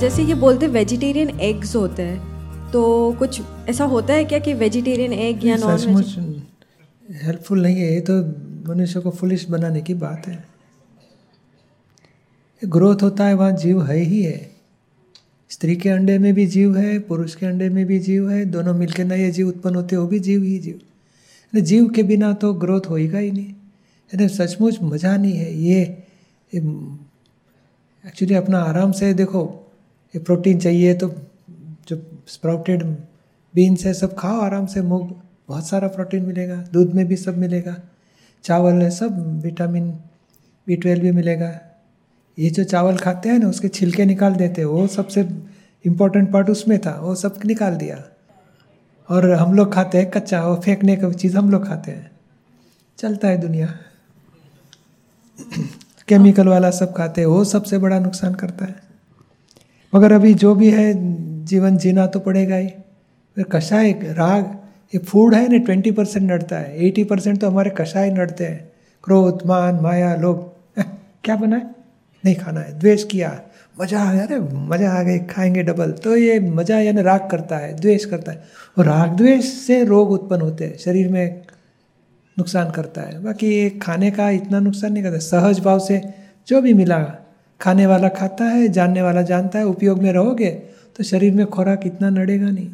जैसे ये बोलते वेजिटेरियन एग्स होते हैं तो कुछ ऐसा होता है क्या कि वेजिटेरियन एग या नॉन हेल्पफुल नहीं है, ये तो मनुष्य को फुलिश बनाने की बात है। ग्रोथ होता है, वहाँ जीव है ही है। स्त्री के अंडे में भी जीव है, पुरुष के अंडे में भी जीव है, दोनों मिलकर नए जीव उत्पन्न होते वो भी जीव ही जीव। जीव के बिना तो ग्रोथ होएगा ही नहीं। यानी सचमुच मज़ा नहीं है, ये एक्चुअली अपना आराम से देखो प्रोटीन चाहिए तो जो स्प्राउटेड बीन्स है, सब खाओ आराम से मूग बहुत सारा प्रोटीन मिलेगा, दूध में भी सब मिलेगा, चावल है, सब विटामिन बी ट्वेल्व भी मिलेगा। ये जो चावल खाते हैं ना, उसके छिलके निकाल देते वो सबसे इम्पोर्टेंट पार्ट उसमें था, वो सब निकाल दिया। और हम लोग खाते हैं कच्चा, वो फेंकने का चीज़ हम लोग खाते हैं। चलता है दुनिया। केमिकल वाला सब खाते हैं, वो सबसे बड़ा नुकसान करता है। मगर अभी जो भी है, जीवन जीना तो पड़ेगा ही। फिर कषाय राग, ये फ़ूड है ना, ट्वेंटी परसेंट नड़ता है। एटी परसेंट तो हमारे कषाय नड़ते हैं। क्रोध, मान, माया, लोभ। क्या बना है? नहीं खाना है। द्वेष किया। मज़ा आ गया। अरे, मज़ा आ गए खाएँगे डबल तो ये मज़ा यानी राग करता है, द्वेष करता है। और राग द्वेष से रोग उत्पन्न होते हैं। शरीर में नुकसान करता है। बाकी ये खाने का इतना नुकसान नहीं करता। सहज भाव से जो भी मिला खाने वाला खाता है, जानने वाला जानता है, उपयोग में रहोगे तो शरीर में खुराक इतना नड़ेगा नहीं।